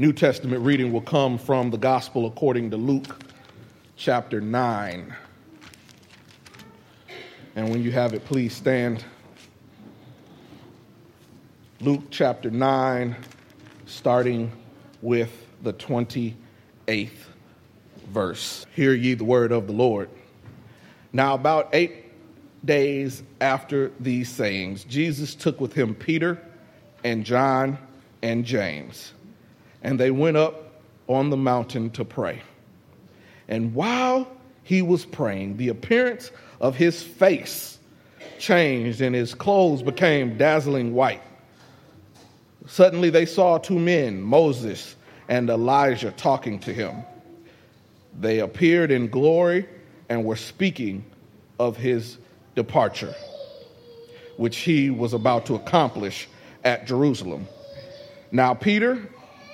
New Testament reading will come from the Gospel according to Luke chapter 9. And when you have it, please stand. Luke chapter 9, starting with the 28th verse. Hear ye the word of the Lord. Now, about eight days after these sayings, Jesus took with him Peter and John and James, and they went up on the mountain to pray. And while he was praying, the appearance of his face changed, and his clothes became dazzling white. Suddenly they saw two men, Moses and Elijah, talking to him. They appeared in glory and were speaking of his departure, which he was about to accomplish at Jerusalem. Now, Peter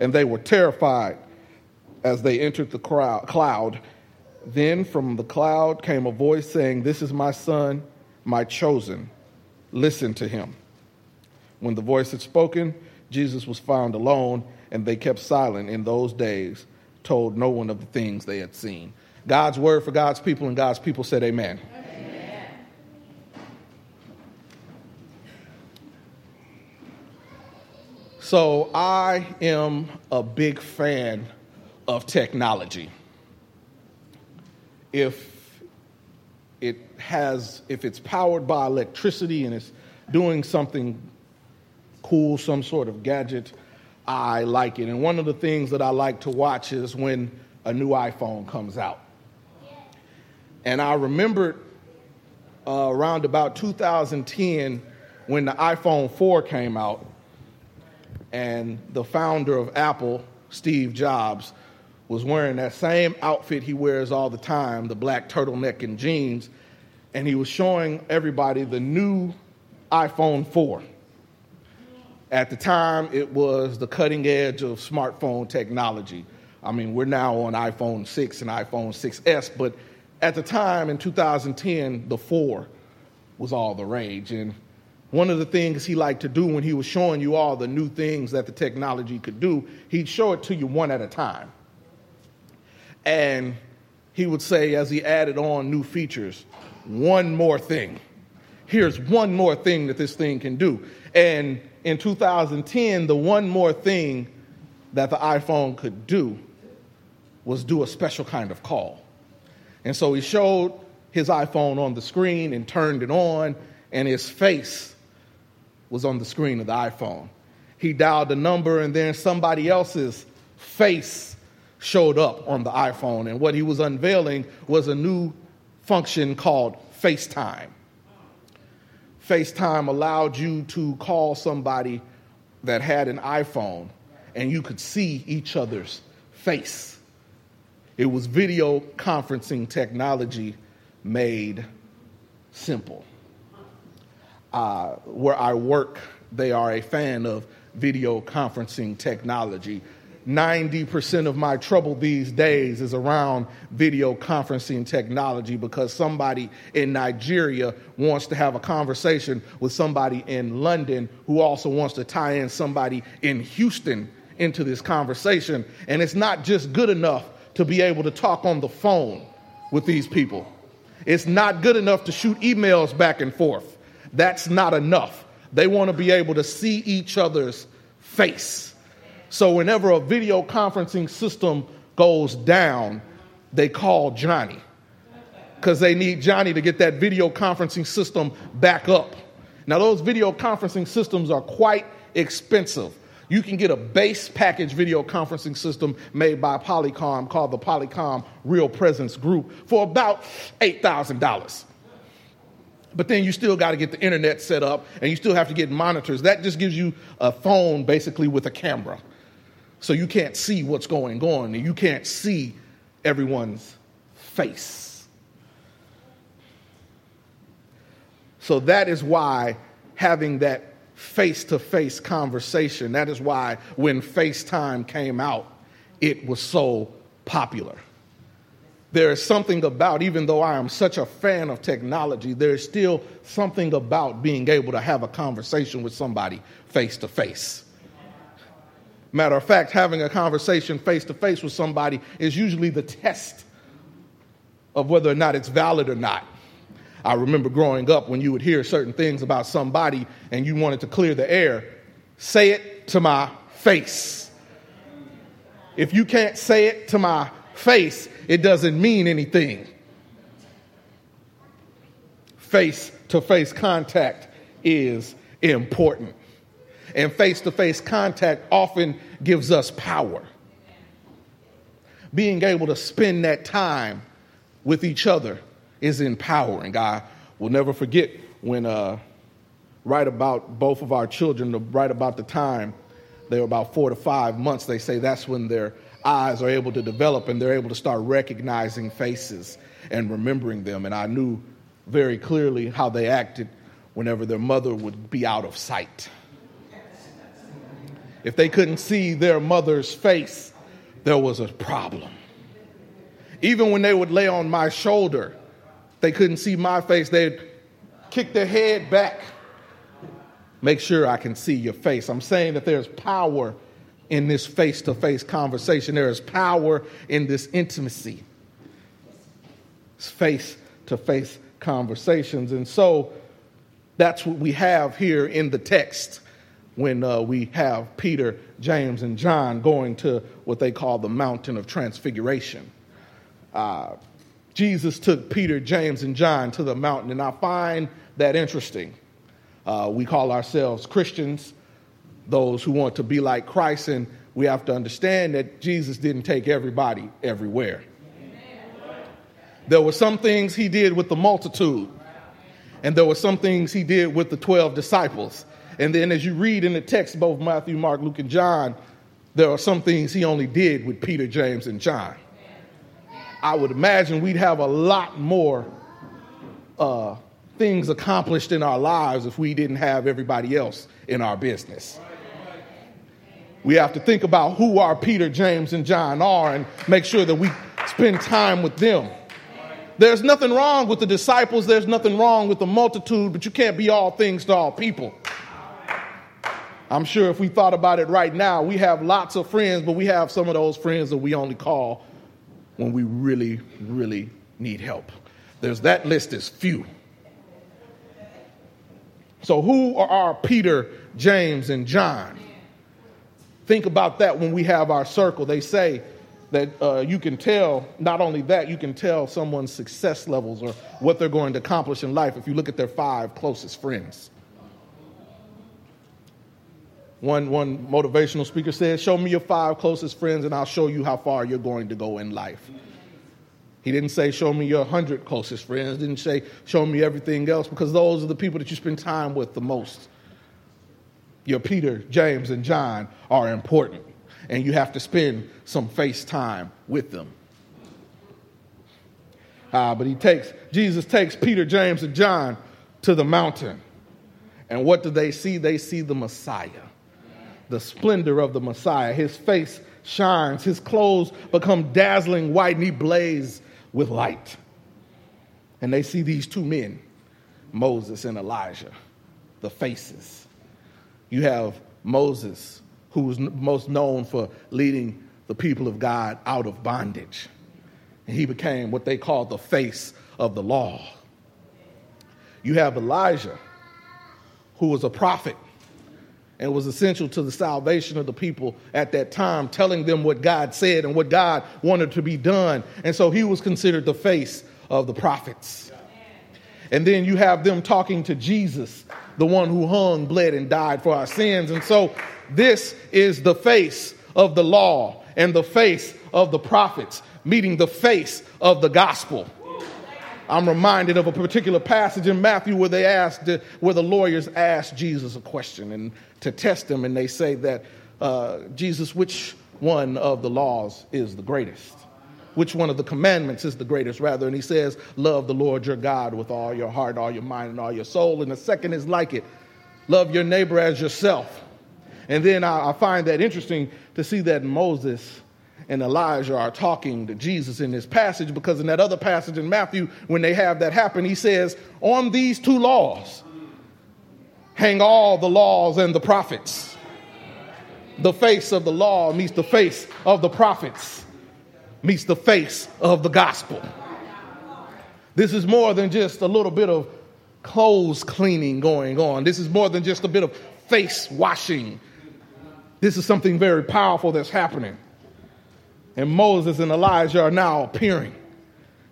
and they were terrified as they entered the cloud. Then from the cloud came a voice saying, This is my son, my chosen. Listen to him. When the voice had spoken, Jesus was found alone, and they kept silent in those days, told no one of the things they had seen. God's word for God's people, and God's people said, Amen. Amen. So, I am a big fan of technology. If it has, if it's powered by electricity and it's doing something cool, some sort of gadget, I like it. And one of the things that I like to watch is when a new iPhone comes out. And I remembered uh, around about 2010 when the iPhone 4 came out, and the founder of Apple, Steve Jobs, was wearing that same outfit he wears all the time the black turtleneck and jeans and he was showing everybody the new iPhone 4. At the time, it was the cutting edge of smartphone technology. I mean, we're now on iPhone 6 and iPhone 6S, but at the time in 2010, the 4 was all the rage. And one of the things he liked to do when he was showing you all the new things that the technology could do, he'd show it to you one at a time. And he would say, as he added on new features, one more thing. Here's one more thing that this thing can do. And in 2010, the one more thing that the iPhone could do was do a special kind of call. And so he showed his iPhone on the screen and turned it on, and his face was on the screen of the iPhone. He dialed the number, and then somebody else's face showed up on the iPhone. And what he was unveiling was a new function called FaceTime. FaceTime allowed you to call somebody that had an iPhone and you could see each other's face. It was video conferencing technology made simple. Uh, where I work, they are a fan of video conferencing technology. 90% of my trouble these days is around video conferencing technology because somebody in Nigeria wants to have a conversation with somebody in London who also wants to tie in somebody in Houston into this conversation. And it's not just good enough to be able to talk on the phone with these people, it's not good enough to shoot emails back and forth. That's not enough. They want to be able to see each other's face. So whenever a video conferencing system goes down, they call Johnny because they need Johnny to get that video conferencing system back up. Now, those video conferencing systems are quite expensive. You can get a base package video conferencing system made by Polycom called the Polycom Real Presence Group for about $8,000. But then you still got to get the internet set up and you still have to get monitors. That just gives you a phone basically with a camera. So you can't see what's going on and you can't see everyone's face. So that is why having that face to face conversation, that is why when FaceTime came out, it was so popular. There is something about, even though I am such a fan of technology, there is still something about being able to have a conversation with somebody face to face. Matter of fact, having a conversation face to face with somebody is usually the test of whether or not it's valid or not. I remember growing up when you would hear certain things about somebody and you wanted to clear the air, say it to my face. If you can't say it to my face, it doesn't mean anything. Face to face contact is important. And face to face contact often gives us power. Being able to spend that time with each other is empowering. I will never forget when, uh, right about both of our children, right about the time they were about four to five months, they say that's when their eyes are able to develop and they're able to start recognizing faces and remembering them. And I knew very clearly how they acted whenever their mother would be out of sight. If they couldn't see their mother's face, there was a problem. Even when they would lay on my shoulder, they couldn't see my face. They'd kick their head back. Make sure I can see your face. I'm saying that there's power in this face to face conversation, there is power in this intimacy. Face to face conversations. And so that's what we have here in the text when uh, we have Peter, James, and John going to what they call the mountain of transfiguration. Uh, Jesus took Peter, James, and John to the mountain, and I find that interesting. Uh, we call ourselves Christians, those who want to be like Christ, and we have to understand that Jesus didn't take everybody everywhere. There were some things he did with the multitude, and there were some things he did with the 12 disciples. And then as you read in the text, both Matthew, Mark, Luke, and John, there are some things he only did with Peter, James, and John. I would imagine we'd have a lot more uh, things accomplished in our lives if we didn't have everybody else in our business. We have to think about who our Peter, James, and John are and make sure that we spend time with them. There's nothing wrong with the disciples, there's nothing wrong with the multitude, but you can't be all things to all people. I'm sure if we thought about it right now, we have lots of friends, but we have some of those friends that we only call when we really, really need help. There's that list is few. So, who are our Peter, James, and John? Think about that when we have our circle. They say that uh, you can tell, not only that, you can tell someone's success levels or what they're going to accomplish in life if you look at their five closest friends. One, one motivational speaker said, Show me your five closest friends and I'll show you how far you're going to go in life. He didn't say, Show me your hundred closest friends, didn't say, Show me everything else, because those are the people that you spend time with the most. Your Peter, James, and John are important, and you have to spend some face time with them. Uh, but he takes, Jesus takes Peter, James, and John to the mountain. And what do they see? They see the Messiah the splendor of the Messiah. His face shines, his clothes become dazzling white, and he blazes with light. And they see these two men, Moses and Elijah, the faces. You have Moses, who was most known for leading the people of God out of bondage. And he became what they call the face of the law. You have Elijah, who was a prophet and was essential to the salvation of the people at that time, telling them what God said and what God wanted to be done. And so he was considered the face of the prophets. And then you have them talking to Jesus, the one who hung, bled, and died for our sins. And so this is the face of the law and the face of the prophets, meeting the face of the gospel. I'm reminded of a particular passage in Matthew where they asked, where the lawyers asked Jesus a question and to test him, and they say that uh, Jesus, which one of the laws is the greatest? Which one of the commandments is the greatest, rather? And he says, Love the Lord your God with all your heart, all your mind, and all your soul. And the second is like it love your neighbor as yourself. And then I, I find that interesting to see that Moses and Elijah are talking to Jesus in this passage because in that other passage in Matthew, when they have that happen, he says, On these two laws hang all the laws and the prophets. The face of the law meets the face of the prophets, meets the face of the gospel. This is more than just a little bit of clothes cleaning going on. This is more than just a bit of face washing. This is something very powerful that's happening. And Moses and Elijah are now appearing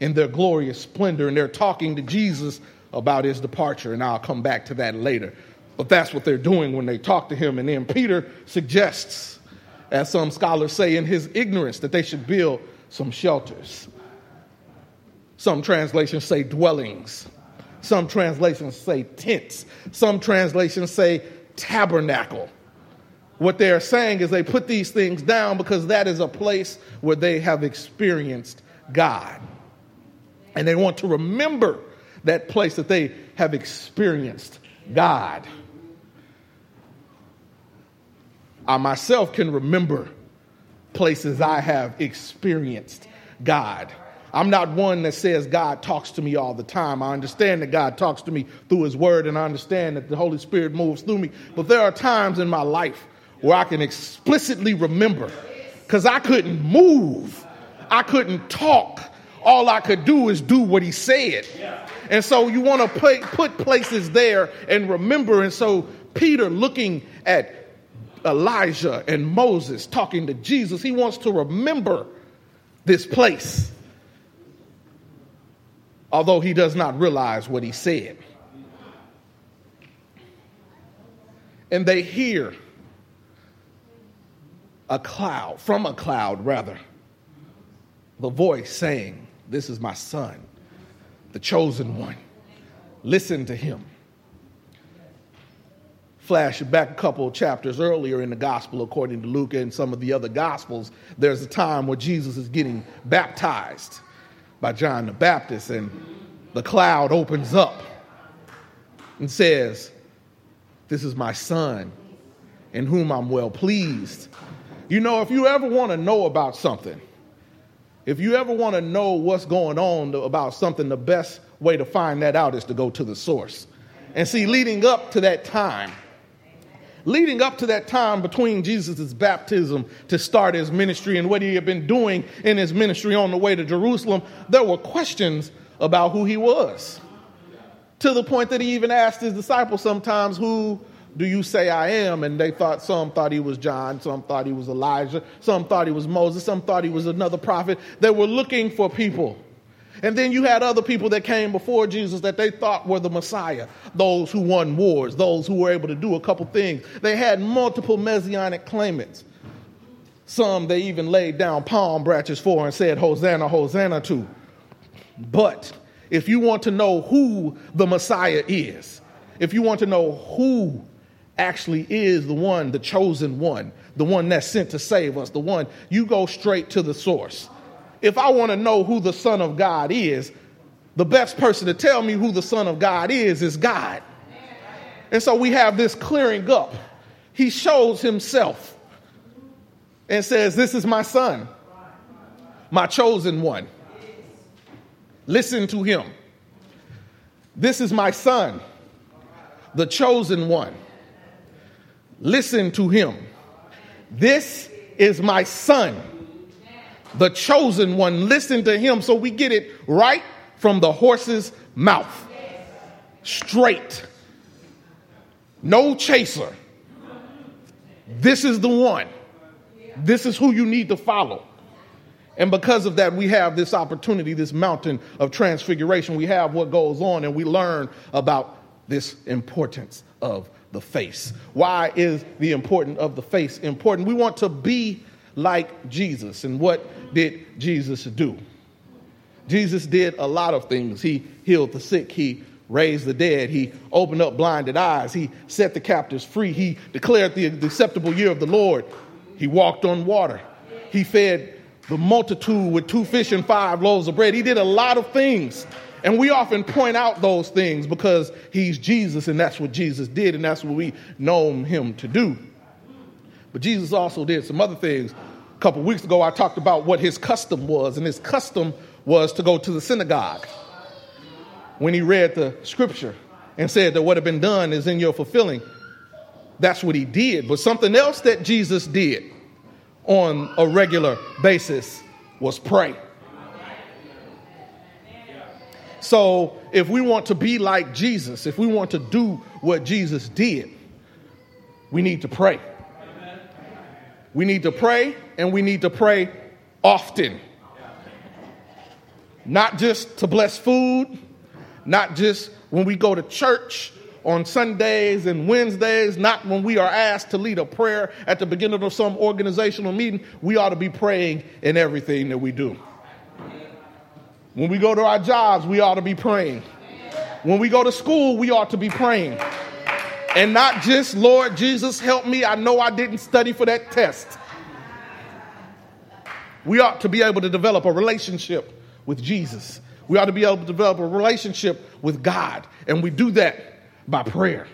in their glorious splendor, and they're talking to Jesus about his departure. And I'll come back to that later. But that's what they're doing when they talk to him. And then Peter suggests, as some scholars say, in his ignorance, that they should build some shelters. Some translations say dwellings. Some translations say tents. Some translations say tabernacle. What they're saying is they put these things down because that is a place where they have experienced God. And they want to remember that place that they have experienced God. I myself can remember places I have experienced God. I'm not one that says God talks to me all the time. I understand that God talks to me through His Word, and I understand that the Holy Spirit moves through me. But there are times in my life where I can explicitly remember because I couldn't move, I couldn't talk. All I could do is do what He said. And so you want to put, places there and remember. And so Peter, looking at Elijah and Moses talking to Jesus, he wants to remember this place, although he does not realize what he said. And they hear a cloud, from a cloud rather, the voice saying, This is my son, the chosen one. Listen to him flash back a couple of chapters earlier in the gospel, according to Luke and some of the other gospels, there's a time where Jesus is getting baptized by John the Baptist, and the cloud opens up and says, This is my son in whom I'm well pleased. You know, if you ever want to know about something, if you ever want to know what's going on about something, the best way to find that out is to go to the source. And see, leading up to that time, leading up to that time between Jesus' baptism to start his ministry and what he had been doing in his ministry on the way to Jerusalem, there were questions about who he was. To the point that he even asked his disciples sometimes, Who do you say I am? And they thought, some thought he was John, some thought he was Elijah, some thought he was Moses, some thought he was another prophet. They were looking for people and then you had other people that came before Jesus that they thought were the Messiah, those who won wars, those who were able to do a couple things. They had multiple messianic claimants. Some they even laid down palm branches for and said, Hosanna, Hosanna to. But if you want to know who the Messiah is, if you want to know who actually is the one, the chosen one, the one that's sent to save us, the one, you go straight to the source if I want to know who the Son of God is, the best person to tell me who the Son of God is is God. And so we have this clearing up. He shows himself and says, This is my son, my chosen one. Listen to him. This is my son, the chosen one. Listen to him. This is my son the chosen one. Listen to him. So we get it right from the horse's mouth. Straight. No chaser. This is the one. This is who you need to follow. And because of that, we have this opportunity, this mountain of transfiguration. We have what goes on, and we learn about this importance of the face. Why is the importance of the face important? We want to be like Jesus. And what did Jesus do? Jesus did a lot of things. He healed the sick, he raised the dead, he opened up blinded eyes, he set the captives free, he declared the acceptable year of the Lord, he walked on water, He fed the multitude with two fish and five loaves of bread. He did a lot of things. And we often point out those things because he's Jesus and that's what Jesus did and that's what we know him to do. But Jesus also did some other things. A couple weeks ago, I talked about what his custom was, and his custom was to go to the synagogue when he read the scripture and said that what had been done is in your fulfilling. That's what he did. But something else that Jesus did on a regular basis was pray. So, if we want to be like Jesus, if we want to do what Jesus did, we need to pray. We need to pray, and we need to pray often. Not just to bless food, not just when we go to church on Sundays and Wednesdays, not when we are asked to lead a prayer at the beginning of some organizational meeting. We ought to be praying in everything that we do. When we go to our jobs, we ought to be praying. When we go to school, we ought to be praying. And not just, Lord Jesus, help me. I know I didn't study for that test. We ought to be able to develop a relationship with Jesus. We ought to be able to develop a relationship with God. And we do that by prayer.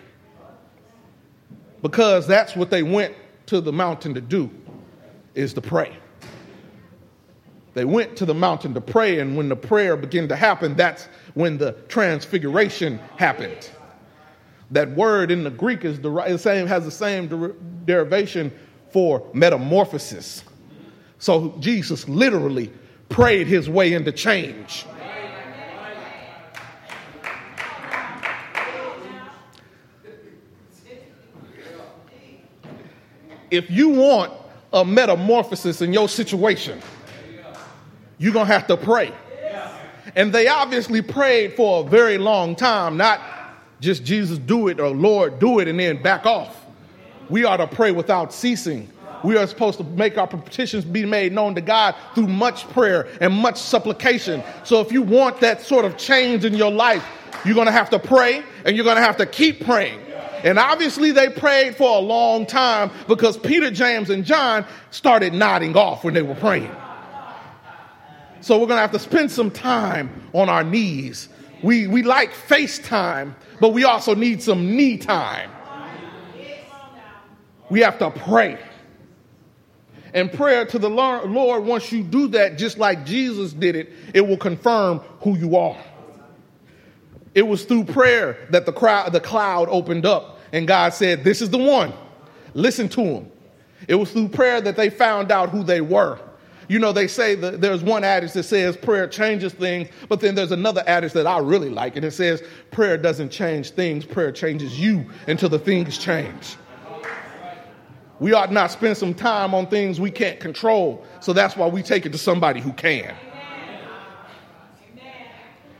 Because that's what they went to the mountain to do, is to pray. They went to the mountain to pray, and when the prayer began to happen, that's when the transfiguration happened. That word in the Greek is the same, has the same der- derivation for metamorphosis. So Jesus literally prayed his way into change. If you want a metamorphosis in your situation, you're going to have to pray. And they obviously prayed for a very long time, not just Jesus do it or Lord do it and then back off. We ought to pray without ceasing we are supposed to make our petitions be made known to God through much prayer and much supplication. So if you want that sort of change in your life, you're going to have to pray and you're going to have to keep praying. And obviously, they prayed for a long time because Peter, James, and John started nodding off when they were praying. So, we're going to have to spend some time on our knees. We, we like FaceTime, but we also need some knee time. We have to pray and prayer to the Lord, once you do that, just like Jesus did it, it will confirm who you are. It was through prayer that the, crowd, the cloud opened up and God said, This is the one. Listen to him. It was through prayer that they found out who they were. You know, they say that there's one adage that says prayer changes things, but then there's another adage that I really like, and it says prayer doesn't change things, prayer changes you until the things change. We ought not spend some time on things we can't control. So that's why we take it to somebody who can.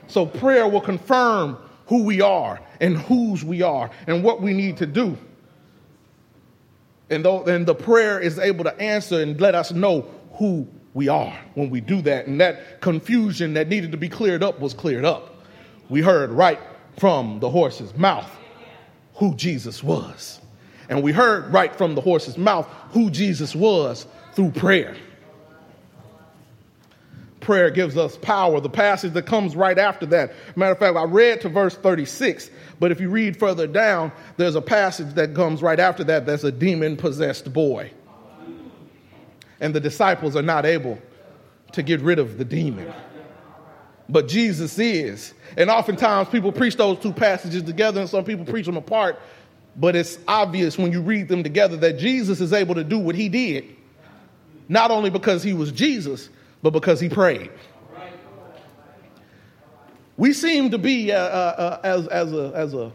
So prayer will confirm who we are and whose we are and what we need to do. And then the prayer is able to answer and let us know who we are when we do that. And that confusion that needed to be cleared up was cleared up. We heard right from the horse's mouth who Jesus was. And we heard right from the horse's mouth who Jesus was through prayer. Prayer gives us power. The passage that comes right after that. Matter of fact, I read to verse 36, but if you read further down, there's a passage that comes right after that that's a demon possessed boy. And the disciples are not able to get rid of the demon. But Jesus is. And oftentimes people preach those two passages together, and some people preach them apart but it's obvious when you read them together that Jesus is able to do what he did, not only because he was Jesus, but because he prayed. We seem to be, uh, uh, uh, as, as, a, as a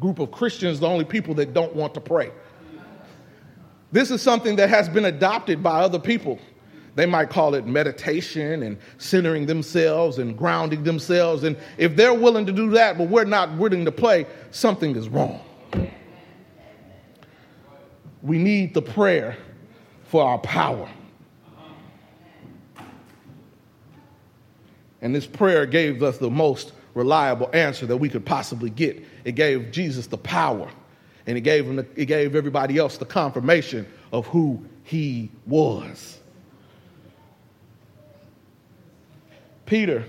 group of Christians, the only people that don't want to pray. This is something that has been adopted by other people. They might call it meditation and centering themselves and grounding themselves. And if they're willing to do that, but we're not willing to play, something is wrong we need the prayer for our power. And this prayer gave us the most reliable answer that we could possibly get. It gave Jesus the power, and it gave, him the, it gave everybody else the confirmation of who he was. Peter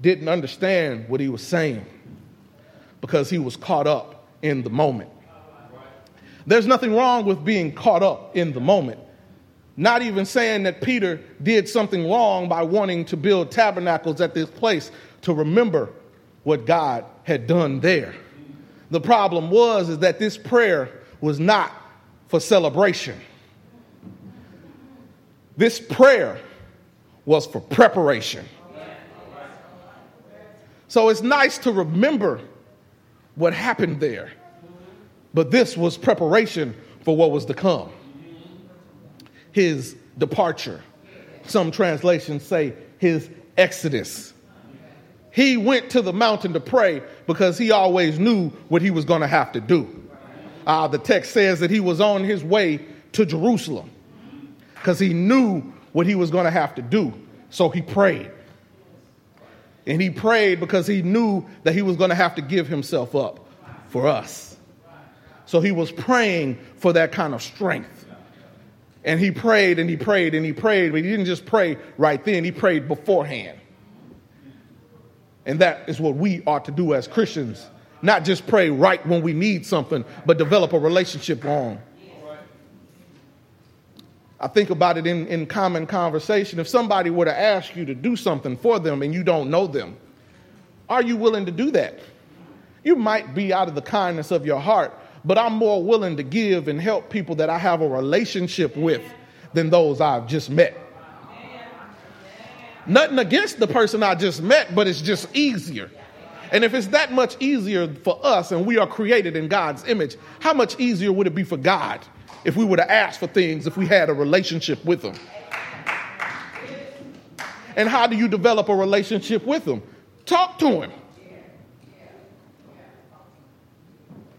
didn't understand what he was saying because he was caught up in the moment. There's nothing wrong with being caught up in the moment. Not even saying that Peter did something wrong by wanting to build tabernacles at this place to remember what God had done there. The problem was is that this prayer was not for celebration. This prayer was for preparation. So it's nice to remember what happened there, but this was preparation for what was to come. His departure. Some translations say his exodus. He went to the mountain to pray because he always knew what he was going to have to do. Uh, the text says that he was on his way to Jerusalem because he knew what he was going to have to do. So he prayed. And he prayed because he knew that he was going to have to give himself up for us. So he was praying for that kind of strength. And he prayed and he prayed and he prayed, but he didn't just pray right then, he prayed beforehand. And that is what we ought to do as Christians. Not just pray right when we need something, but develop a relationship on. I think about it in, in common conversation. If somebody were to ask you to do something for them and you don't know them, are you willing to do that? You might be out of the kindness of your heart, but I'm more willing to give and help people that I have a relationship with than those I've just met. Nothing against the person I just met, but it's just easier. And if it's that much easier for us and we are created in God's image, how much easier would it be for God if we were to ask for things if we had a relationship with Him? And how do you develop a relationship with Him? Talk to Him.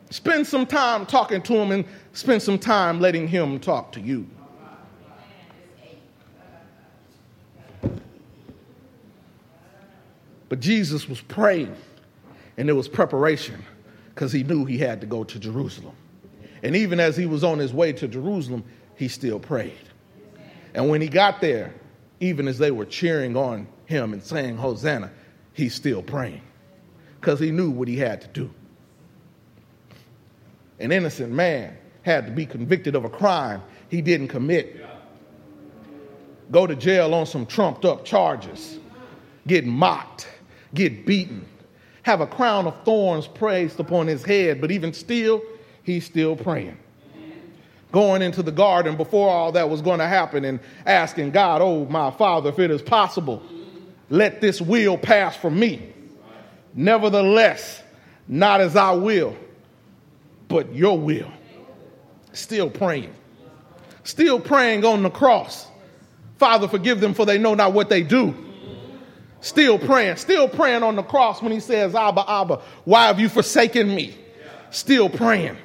Spend some time talking to Him and spend some time letting Him talk to you. But Jesus was praying, and it was preparation because he knew he had to go to Jerusalem. And even as he was on his way to Jerusalem, he still prayed. And when he got there, even as they were cheering on him and saying, Hosanna, he's still praying because he knew what he had to do. An innocent man had to be convicted of a crime he didn't commit, go to jail on some trumped up charges, get mocked, get beaten, have a crown of thorns placed upon his head, but even still, he's still praying. Going into the garden before all that was going to happen and asking God, Oh, my Father, if it is possible, let this will pass from me. Nevertheless, not as I will, but your will. Still praying. Still praying on the cross. Father, forgive them for they know not what they do. Still praying, still praying on the cross when he says, Abba, Abba, why have you forsaken me? Still praying,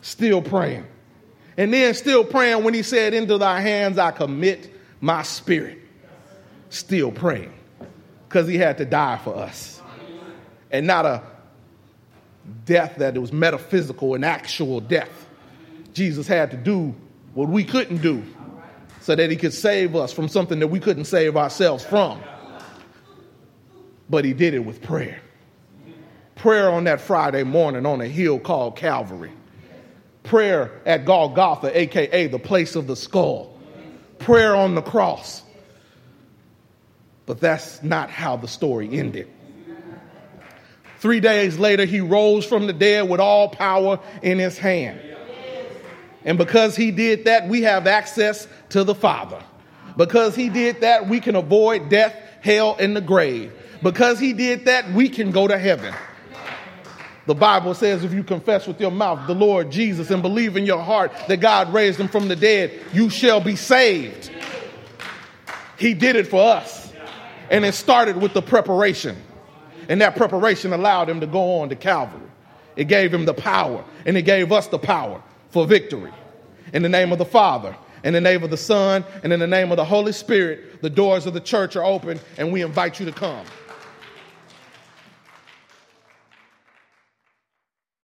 still praying. And then still praying when he said, Into thy hands I commit my spirit. Still praying because he had to die for us. And not a death that it was metaphysical and actual death. Jesus had to do what we couldn't do so that he could save us from something that we couldn't save ourselves from but he did it with prayer. Prayer on that Friday morning on a hill called Calvary. Prayer at Golgotha, aka the place of the skull. Prayer on the cross. But that's not how the story ended. Three days later, he rose from the dead with all power in his hand. And because he did that, we have access to the Father. Because he did that, we can avoid death, hell, and the grave. Because he did that, we can go to heaven. The Bible says if you confess with your mouth the Lord Jesus and believe in your heart that God raised him from the dead, you shall be saved. He did it for us. And it started with the preparation. And that preparation allowed him to go on to Calvary. It gave him the power, and it gave us the power for victory. In the name of the Father, in the name of the Son, and in the name of the Holy Spirit, the doors of the church are open, and we invite you to come.